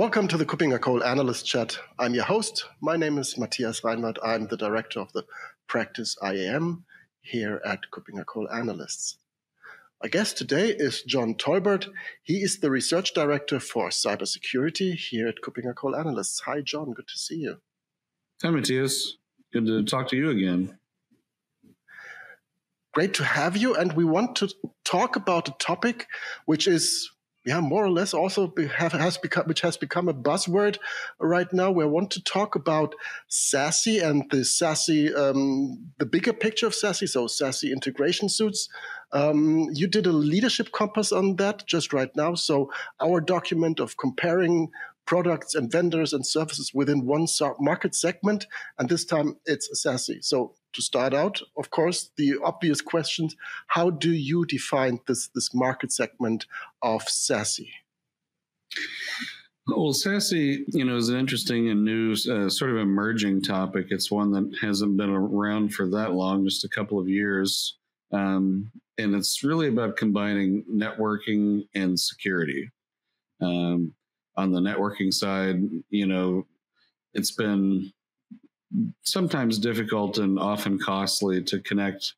Welcome to the Kuppinger Cole Analyst Chat. I'm your host. My name is Matthias Reinwarth. I'm the director of the practice IAM here at Kuppinger Cole Analysts. Our guest today is John Tolbert. He is the research director for cybersecurity here at Kuppinger Cole Analysts. Hi, John. Good to see you. Hi, Matthias. Good to talk to you again. Great to have you. And we want to talk about a topic which is yeah, more or less also have, has become, which has become a buzzword right now. We want to talk about SASE and the SASE, um, the bigger picture of SASE, so SASE integration suits. Um, you did a leadership compass on that just right now. So our document of comparing products and vendors and services within one market segment, and this time it's SASE. So to start out, of course, the obvious questions: How do you define this this market segment of SASE? Well, SASE, you know, is an interesting and new, uh, sort of emerging topic. It's one that hasn't been around for that long, just a couple of years, um, and it's really about combining networking and security. Um, on the networking side, you know, it's been sometimes difficult and often costly to connect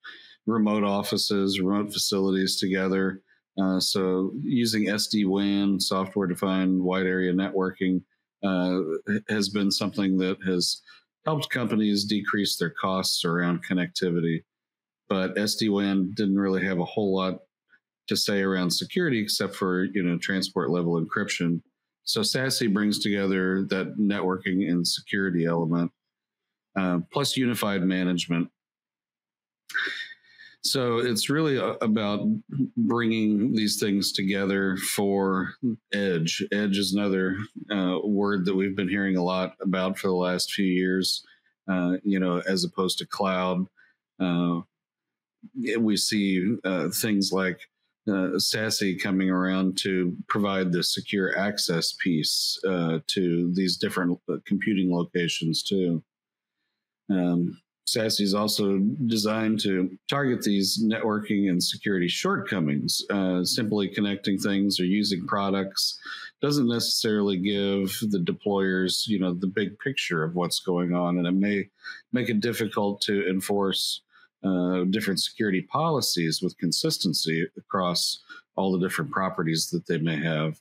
remote offices, remote facilities together. Uh, so using SD WAN, software defined wide area networking, uh, has been something that has helped companies decrease their costs around connectivity. But SD WAN didn't really have a whole lot to say around security except for you know transport level encryption. So SASE brings together that networking and security element uh, plus unified management. So it's really about bringing these things together for edge. Edge is another uh, word that we've been hearing a lot about for the last few years. Uh, you know, as opposed to cloud, uh, we see uh, things like uh, SASE coming around to provide the secure access piece uh, to these different computing locations too. Um, SASE is also designed to target these networking and security shortcomings. Uh, simply connecting things or using products doesn't necessarily give the deployers, you know, the big picture of what's going on, and it may make it difficult to enforce uh, different security policies with consistency across all the different properties that they may have.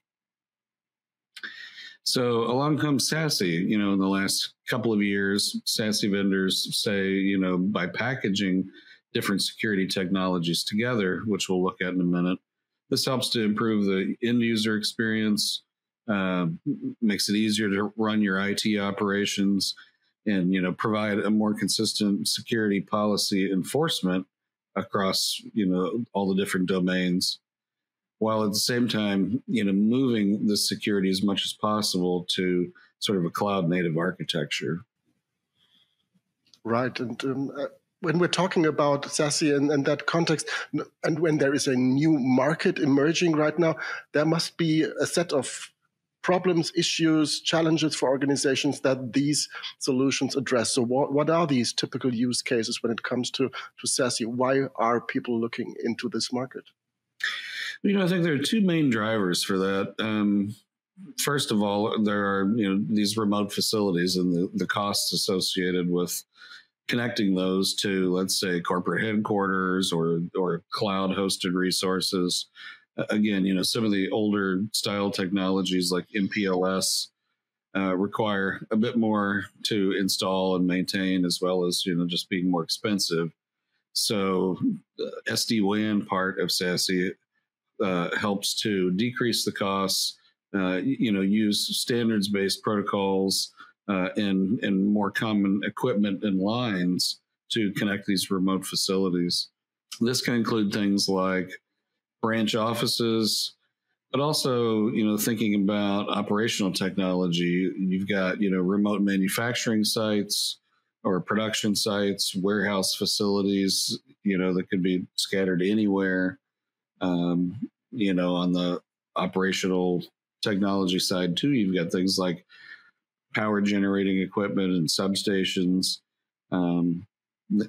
So along comes SASE. You know, in the last couple of years, SASE vendors say, you know, by packaging different security technologies together, which we'll look at in a minute, this helps to improve the end user experience, uh, makes it easier to run your IT operations, and you know provide a more consistent security policy enforcement across you know all the different domains while at the same time, you know, moving the security as much as possible to sort of a cloud native architecture. Right. And um, uh, when we're talking about SASE and, and that context, and when there is a new market emerging right now, there must be a set of problems, issues, challenges for organizations that these solutions address. So, what, what are these typical use cases when it comes to, to SASE? Why are people looking into this market? You know, I think there are two main drivers for that. Um, first of all, there are you know these remote facilities and the, the costs associated with connecting those to, let's say, corporate headquarters or or cloud hosted resources. Again, you know, some of the older style technologies like MPLS uh, require a bit more to install and maintain, as well as you know just being more expensive. So, the SD WAN part of SASE uh, helps to decrease the costs. Uh, you know, use standards-based protocols uh, and and more common equipment and lines to connect these remote facilities. This can include things like branch offices, but also you know thinking about operational technology. You've got you know remote manufacturing sites or production sites, warehouse facilities, you know, that could be scattered anywhere. Um, you know, on the operational technology side too, you've got things like power generating equipment and substations, um,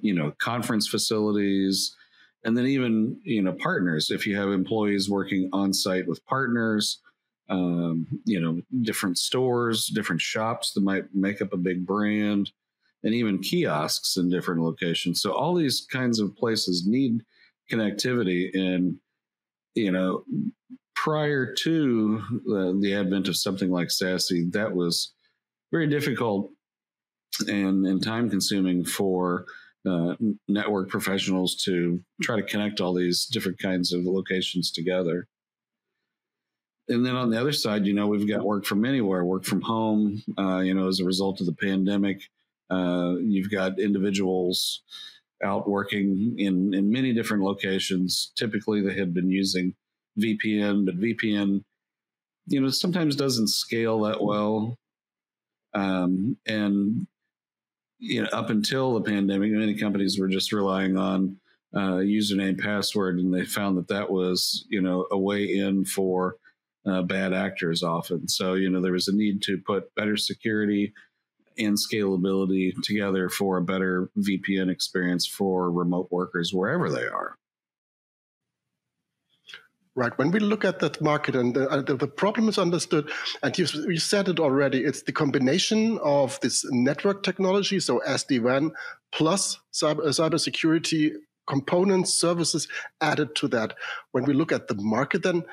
you know, conference facilities, and then even you know partners. If you have employees working on site with partners, um, you know, different stores, different shops that might make up a big brand, and even kiosks in different locations. So all these kinds of places need connectivity, and you know, prior to the, the advent of something like SASE that was very difficult and, and time consuming for uh, network professionals to try to connect all these different kinds of locations together. And then on the other side, you know, we've got work from anywhere, work from home. Uh, you know, as a result of the pandemic, uh, you've got individuals out working in in many different locations. Typically, they had been using VPN, but VPN, you know, sometimes doesn't scale that well. Um, and you know, up until the pandemic, many companies were just relying on uh, username, password, and they found that that was, you know, a way in for uh, bad actors often. So, you know, there was a need to put better security and scalability together for a better VPN experience for remote workers wherever they are. Right. When we look at that market and the, uh, the, problem is understood, and you, you said it already, it's the combination of this network technology, so SD-WAN, plus cyber, uh, cybersecurity components, services added to that. When we look at the market, then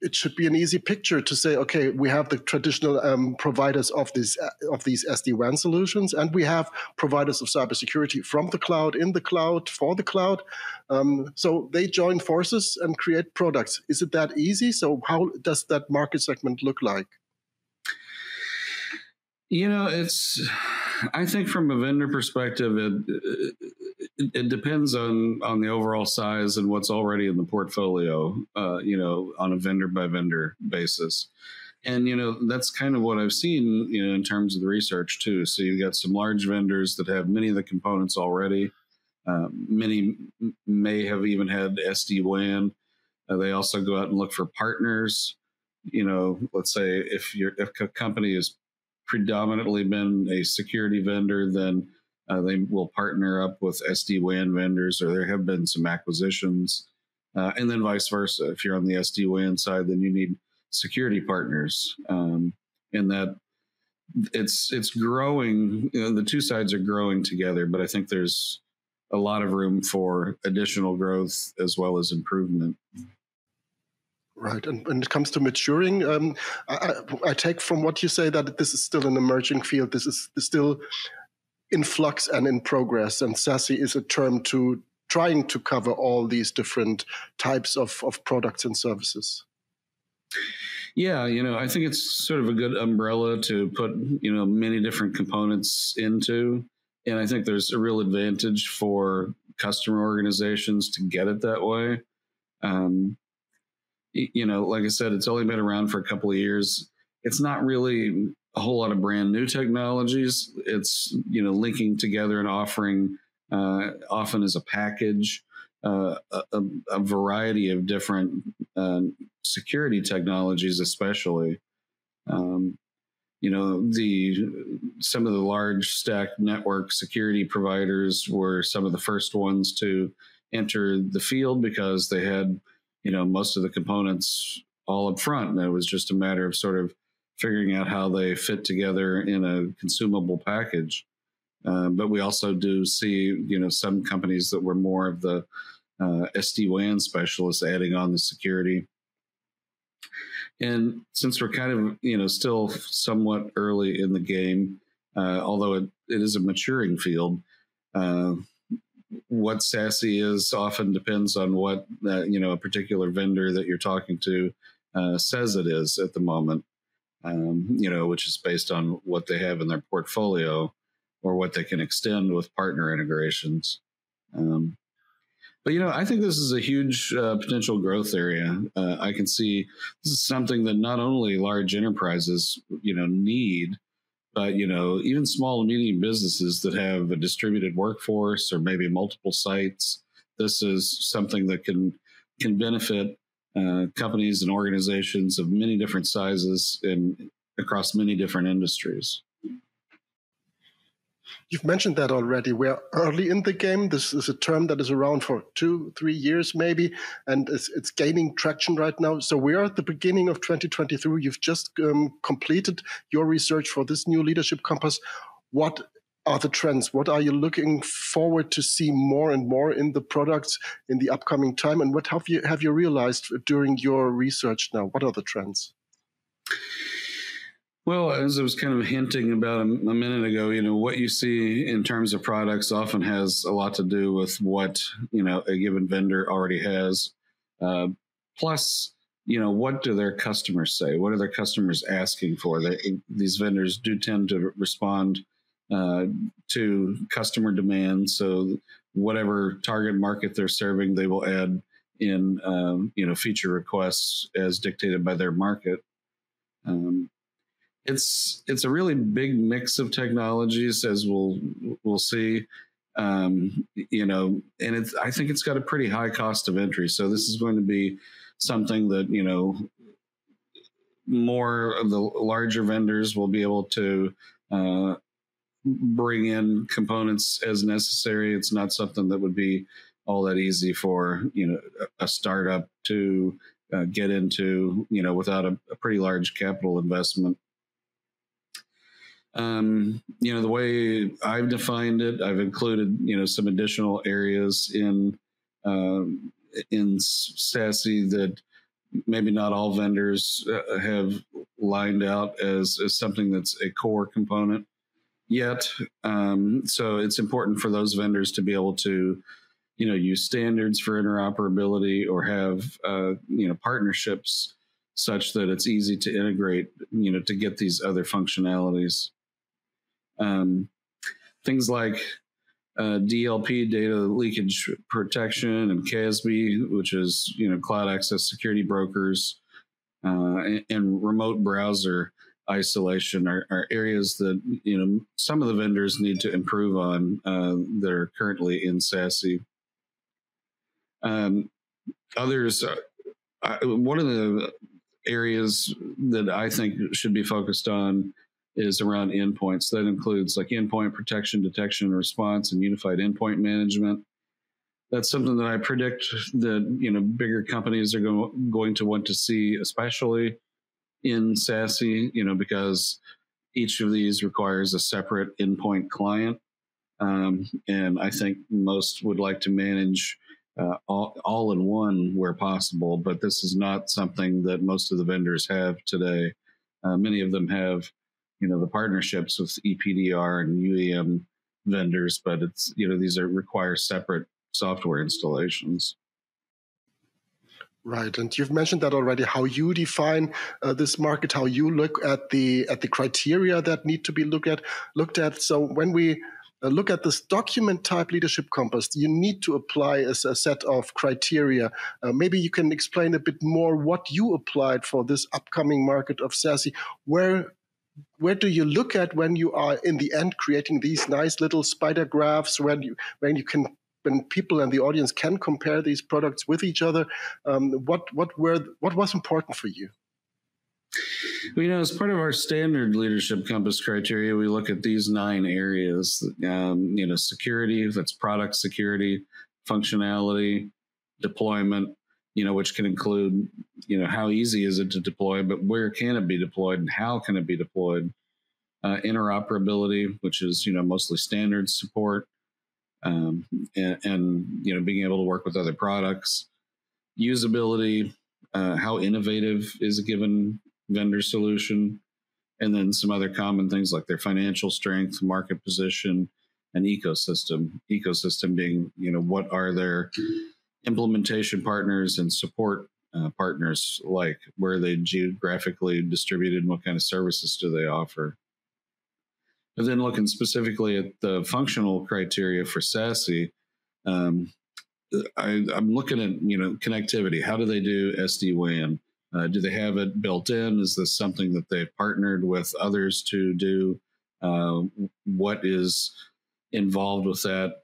it should be an easy picture to say, okay, we have the traditional um, providers of these uh, of these SD WAN solutions, and we have providers of cybersecurity from the cloud, in the cloud, for the cloud. Um, so they join forces and create products. Is it that easy? So how does that market segment look like? You know, it's. I think from a vendor perspective, it, it, it depends on on the overall size and what's already in the portfolio. Uh, you know, on a vendor by vendor basis, and you know that's kind of what I've seen. You know, in terms of the research too. So you've got some large vendors that have many of the components already. Uh, many may have even had SD WAN. Uh, they also go out and look for partners. You know, let's say if your if a company has predominantly been a security vendor, then uh, they will partner up with SD WAN vendors, or there have been some acquisitions, uh, and then vice versa. If you're on the SD WAN side, then you need security partners, um, and that it's it's growing. You know, the two sides are growing together, but I think there's a lot of room for additional growth as well as improvement. Right. And when it comes to maturing, um, I, I, take from what you say that this is still an emerging field. This is still in flux and in progress. And SASE is a term to trying to cover all these different types of, of products and services. Yeah, you know, I think it's sort of a good umbrella to put, you know, many different components into. And I think there's a real advantage for customer organizations to get it that way. Um, you know, like I said, it's only been around for a couple of years. It's not really a whole lot of brand new technologies. It's you know linking together and offering uh, often as a package uh, a, a, variety of different uh, security technologies, especially. Um, you know the some of the large stack network security providers were some of the first ones to enter the field because they had you know most of the components all up front and it was just a matter of sort of figuring out how they fit together in a consumable package. Uh, but we also do see, you know, some companies that were more of the uh, SD WAN specialists adding on the security. And since we're kind of, you know, still somewhat early in the game, uh, although it, it is a maturing field, uh, what SASE is often depends on what, uh, you know, a particular vendor that you're talking to uh, says it is at the moment um, you know, which is based on what they have in their portfolio or what they can extend with partner integrations. Um, but you know, I think this is a huge uh, potential growth area. Uh, I can see this is something that not only large enterprises, you know, need, but you know, even small and medium businesses that have a distributed workforce or maybe multiple sites. This is something that can can benefit uh, companies and organizations of many different sizes and across many different industries. You've mentioned that already. We're early in the game. This is a term that is around for two, three years maybe, and it's, it's gaining traction right now. So we're at the beginning of 2023. You've just um, completed your research for this new leadership compass. What are the trends? What are you looking forward to see more and more in the products in the upcoming time? And what have you have you realized during your research now? What are the trends? Well, as I was kind of hinting about a, a, minute ago, you know, what you see in terms of products often has a lot to do with what, you know, a given vendor already has. Uh, plus, you know, what do their customers say? What are their customers asking for? They, these vendors do tend to respond uh, to customer demand. So whatever target market they're serving, they will add in, um, you know, feature requests as dictated by their market. Um, it's it's a really big mix of technologies, as we'll we'll see. Um, you know, and it's I think it's got a pretty high cost of entry. So this is going to be something that you know more of the larger vendors will be able to uh, bring in components as necessary. It's not something that would be all that easy for you know a startup to uh, get into you know without a, a pretty large capital investment. Um, you know, the way I've defined it, I've included, you know, some additional areas in um, in SASE that maybe not all vendors uh, have lined out as, as something that's a core component yet. Um, so it's important for those vendors to be able to, you know, use standards for interoperability or have, uh, you know, partnerships such that it's easy to integrate, you know, to get these other functionalities. Um, things like uh, DLP, data leakage protection, and CASB, which is you know cloud access security brokers, uh, and, and, remote browser isolation are, are, areas that you know some of the vendors need to improve on uh, that are currently in SASE. Um, others, uh, I, one of the areas that I think should be focused on is around endpoints. That includes like endpoint protection, detection, and response, and unified endpoint management. That's something that I predict that you know bigger companies are go- going to want to see, especially in SASE. You know because each of these requires a separate endpoint client, um, and I think most would like to manage. Uh, all, all in one where possible, but this is not something that most of the vendors have today. Uh, many of them have you know the partnerships with EPDR and UEM vendors, but it's you know these are require separate software installations. Right, and you've mentioned that already. How you define uh, this market, how you look at the at the criteria that need to be looked at. Looked at. So when we uh, look at this document type leadership compass, you need to apply a, a set of criteria. Uh, maybe you can explain a bit more what you applied for this upcoming market of SASE. Where where do you look at when you are in the end creating these nice little spider graphs when you when you can when people and the audience can compare these products with each other um, what what were what was important for you well, you know, as part of our standard leadership compass criteria, we look at these nine areas. Um, you know, security, that's product security, functionality, deployment, you know, which can include, you know, how easy is it to deploy, but where can it be deployed and how can it be deployed? Uh, interoperability, which is, you know, mostly standard support, um, and, and, you know, being able to work with other products. Usability, uh, how innovative is a given vendor solution, and then some other common things like their financial strength, market position, and ecosystem. Ecosystem being, you know, what are their implementation partners and support uh, partners like? Where are they geographically distributed and what kind of services do they offer? And then looking specifically at the functional criteria for SASE, um, I, am looking at you know connectivity. How do they do SD WAN? Uh, do they have it built in? Is this something that they've partnered with others to do? Uh, what is involved with that?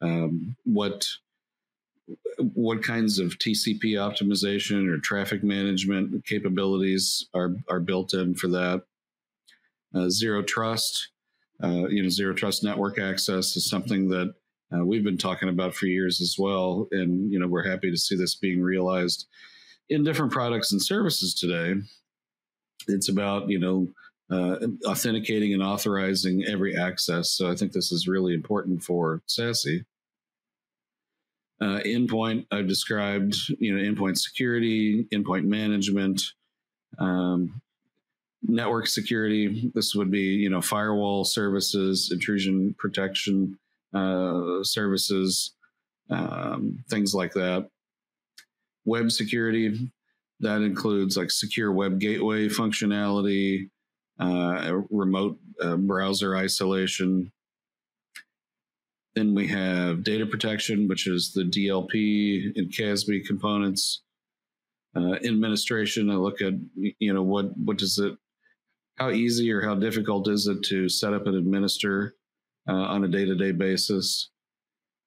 Um, what what kinds of TCP optimization or traffic management capabilities are, are built in for that. Uh, zero trust. Uh, you know, zero trust network access is something that uh, we've been talking about for years as well, and you know, we're happy to see this being realized in different products and services today. It's about you know uh, authenticating and authorizing every access. So I think this is really important for SASE. Uh, endpoint, I've described, you know, endpoint security, endpoint management, um, network security. This would be, you know, firewall services, intrusion protection uh, services, um, things like that. Web security, that includes like secure web gateway functionality, uh, remote uh, browser isolation. Then we have data protection, which is the DLP and CASB components. Uh, administration, I look at you know what what does it, how easy or how difficult is it to set up and administer uh, on a day to day basis,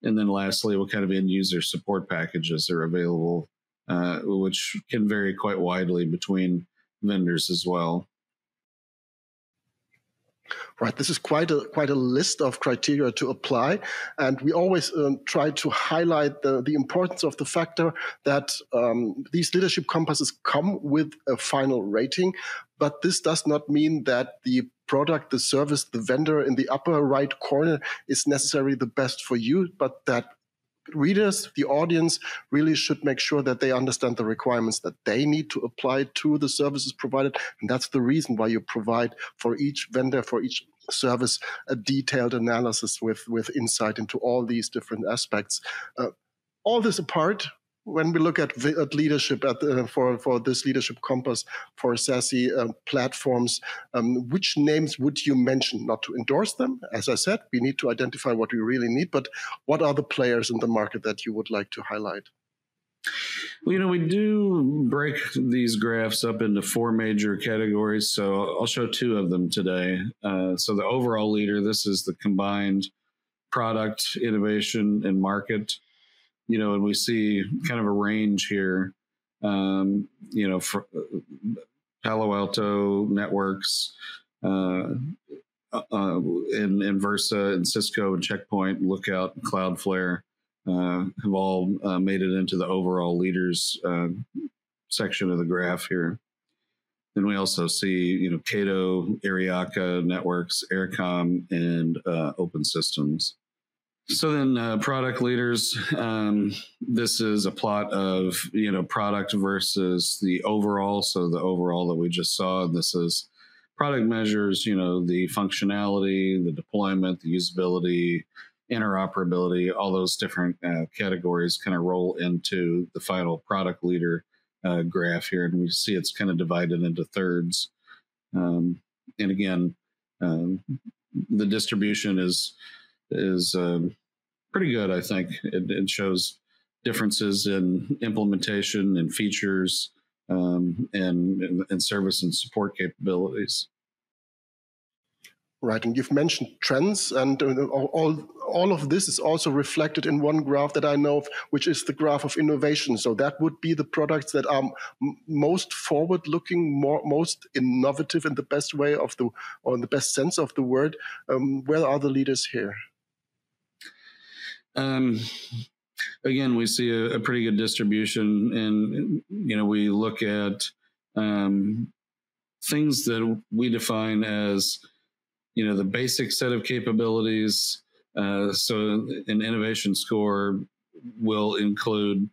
and then lastly, what kind of end user support packages are available, uh, which can vary quite widely between vendors as well. Right, this is quite a quite a list of criteria to apply, and we always um, try to highlight the, the importance of the factor that um, these leadership compasses come with a final rating, but this does not mean that the product, the service, the vendor in the upper right corner is necessarily the best for you, but that readers, the audience, really should make sure that they understand the requirements that they need to apply to the services provided. And that's the reason why you provide for each vendor, for each service, a detailed analysis with, with insight into all these different aspects. Uh, all this apart, when we look at, at leadership at the, for for this leadership compass for SASE uh, platforms, um, which names would you mention? Not to endorse them, as I said, we need to identify what we really need. But what are the players in the market that you would like to highlight? Well, you know, we do break these graphs up into four major categories. So I'll show two of them today. Uh, so the overall leader, this is the combined product, innovation, and market you know, and we see kind of a range here. Um, you know, for Palo Alto networks, uh, uh, and, and Versa and Cisco and Checkpoint, Lookout, Cloudflare uh, have all uh, made it into the overall leaders uh, section of the graph here. Then we also see, you know, Cato, Aryaka Networks, Aircom, and uh, Open Systems. So then, uh, product leaders. Um, this is a plot of you know product versus the overall. So the overall that we just saw. This is product measures. You know the functionality, the deployment, the usability, interoperability. All those different uh, categories kind of roll into the final product leader uh, graph here, and we see it's kind of divided into thirds. Um, and again, um, the distribution is is um, pretty good. I think it, it, shows differences in implementation and features um, and, and service and support capabilities. Right, and you've mentioned trends, and uh, all all of this is also reflected in one graph that I know of, which is the graph of innovation. So that would be the products that are most forward-looking, more most innovative in the best way of the or in the best sense of the word. Um, where are the leaders here? Um, again, we see a, a, pretty good distribution, and you know, we look at um, things that we define as you know the basic set of capabilities. Uh, so, an innovation score will include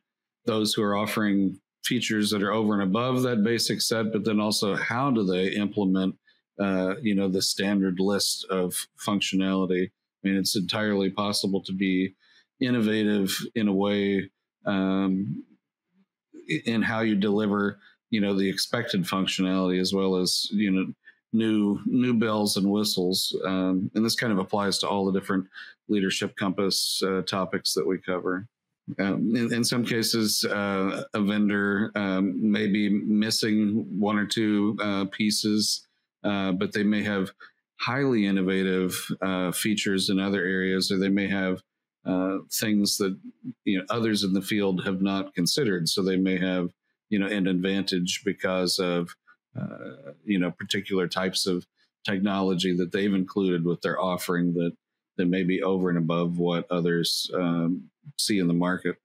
those who are offering features that are over and above that basic set, but then also how do they implement, uh, you know, the standard list of functionality. I mean, it's entirely possible to be innovative in a way um, in how you deliver, you know, the expected functionality as well as you know new new bells and whistles. Um, and this kind of applies to all the different leadership compass uh, topics that we cover. Um, in, in, some cases, uh, a vendor um, may be missing one or two uh, pieces, uh, but they may have highly innovative uh, features in other areas, or they may have uh, things that you know others in the field have not considered. So they may have you know an advantage because of uh, you know particular types of technology that they've included with their offering that that may be over and above what others um, see in the market.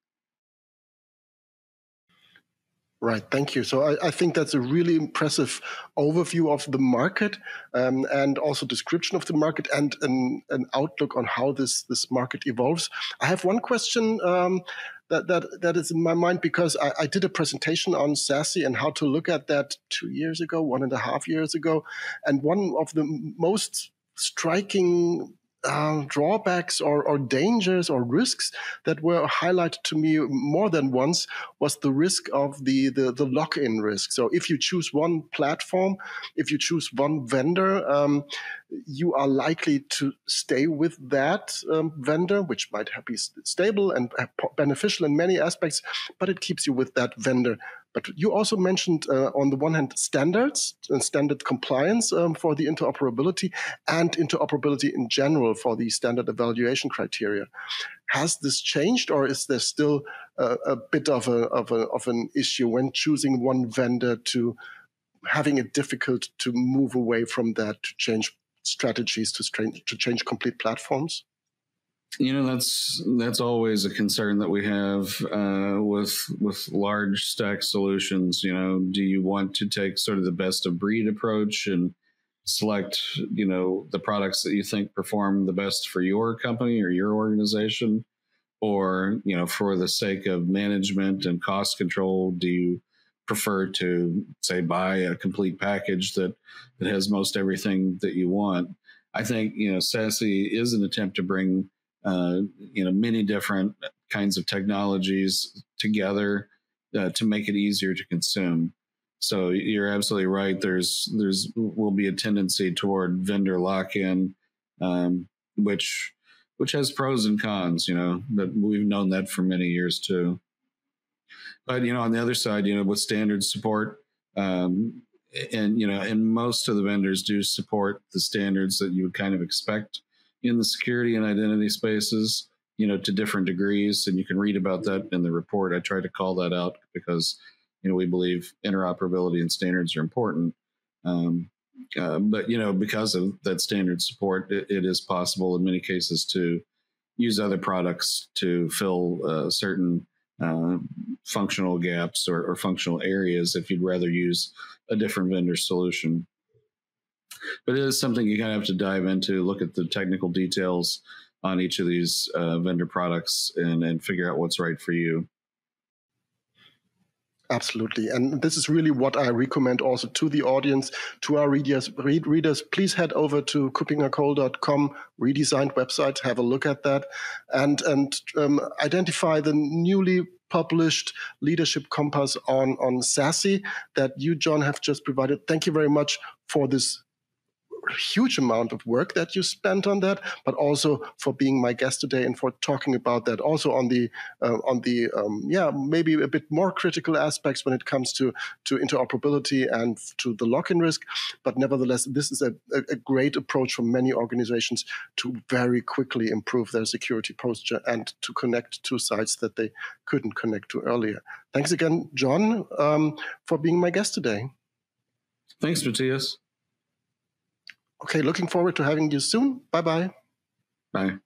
Right, thank you. So I, I, think that's a really impressive overview of the market um, and also description of the market and an, an, outlook on how this this market evolves. I have one question um, that, that that is in my mind because I, I, did a presentation on SASE and how to look at that two years ago, one and a half years ago, and one of the most striking uh, drawbacks or, or, dangers or risks that were highlighted to me more than once was the risk of the, the, the lock-in risk. So if you choose one platform, if you choose one vendor, um, you are likely to stay with that um, vendor, which might be stable and beneficial in many aspects, but it keeps you with that vendor but you also mentioned, uh, on the one hand, standards and standard compliance um, for the interoperability and interoperability in general for the standard evaluation criteria. Has this changed, or is there still a, a bit of, a, of, a, of an issue when choosing one vendor to having it difficult to move away from that to change strategies to, to change complete platforms? You know that's that's always a concern that we have uh, with with large stack solutions. You know, do you want to take sort of the best of breed approach and select you know the products that you think perform the best for your company or your organization, or you know for the sake of management and cost control, do you prefer to say buy a complete package that that has most everything that you want? I think you know SASE is an attempt to bring uh, you know many different kinds of technologies together uh, to make it easier to consume. So you're absolutely right. There's there's will be a tendency toward vendor lock-in, um, which which has pros and cons. You know that we've known that for many years too. But you know, on the other side, you know, with standard support, um, and you know, and most of the vendors do support the standards that you would kind of expect in the security and identity spaces, you know, to different degrees. And you can read about that in the report. I try to call that out because, you know, we believe interoperability and standards are important. Um, uh, but, you know, because of that standard support, it, it is possible in many cases to use other products to fill uh, certain uh, functional gaps or, or, functional areas if you'd rather use a different vendor solution but it is something you kind of have to dive into, look at the technical details on each of these uh, vendor products and, and figure out what's right for you. Absolutely. And this is really what I recommend also to the audience, to our readers. Read, readers, please head over to kuppingercole.com, redesigned website, have a look at that, and, and um, identify the newly published leadership compass on, on SASE that you, John, have just provided. Thank you very much for this huge amount of work that you spent on that, but also for being my guest today and for talking about that. Also on the uh, on the um, yeah maybe a bit more critical aspects when it comes to to interoperability and to the lock-in risk. But nevertheless, this is a, a great approach for many organizations to very quickly improve their security posture and to connect to sites that they couldn't connect to earlier. Thanks again, John, um, for being my guest today. Thanks, Matthias. Okay, looking forward to having you soon. Bye-bye. Bye.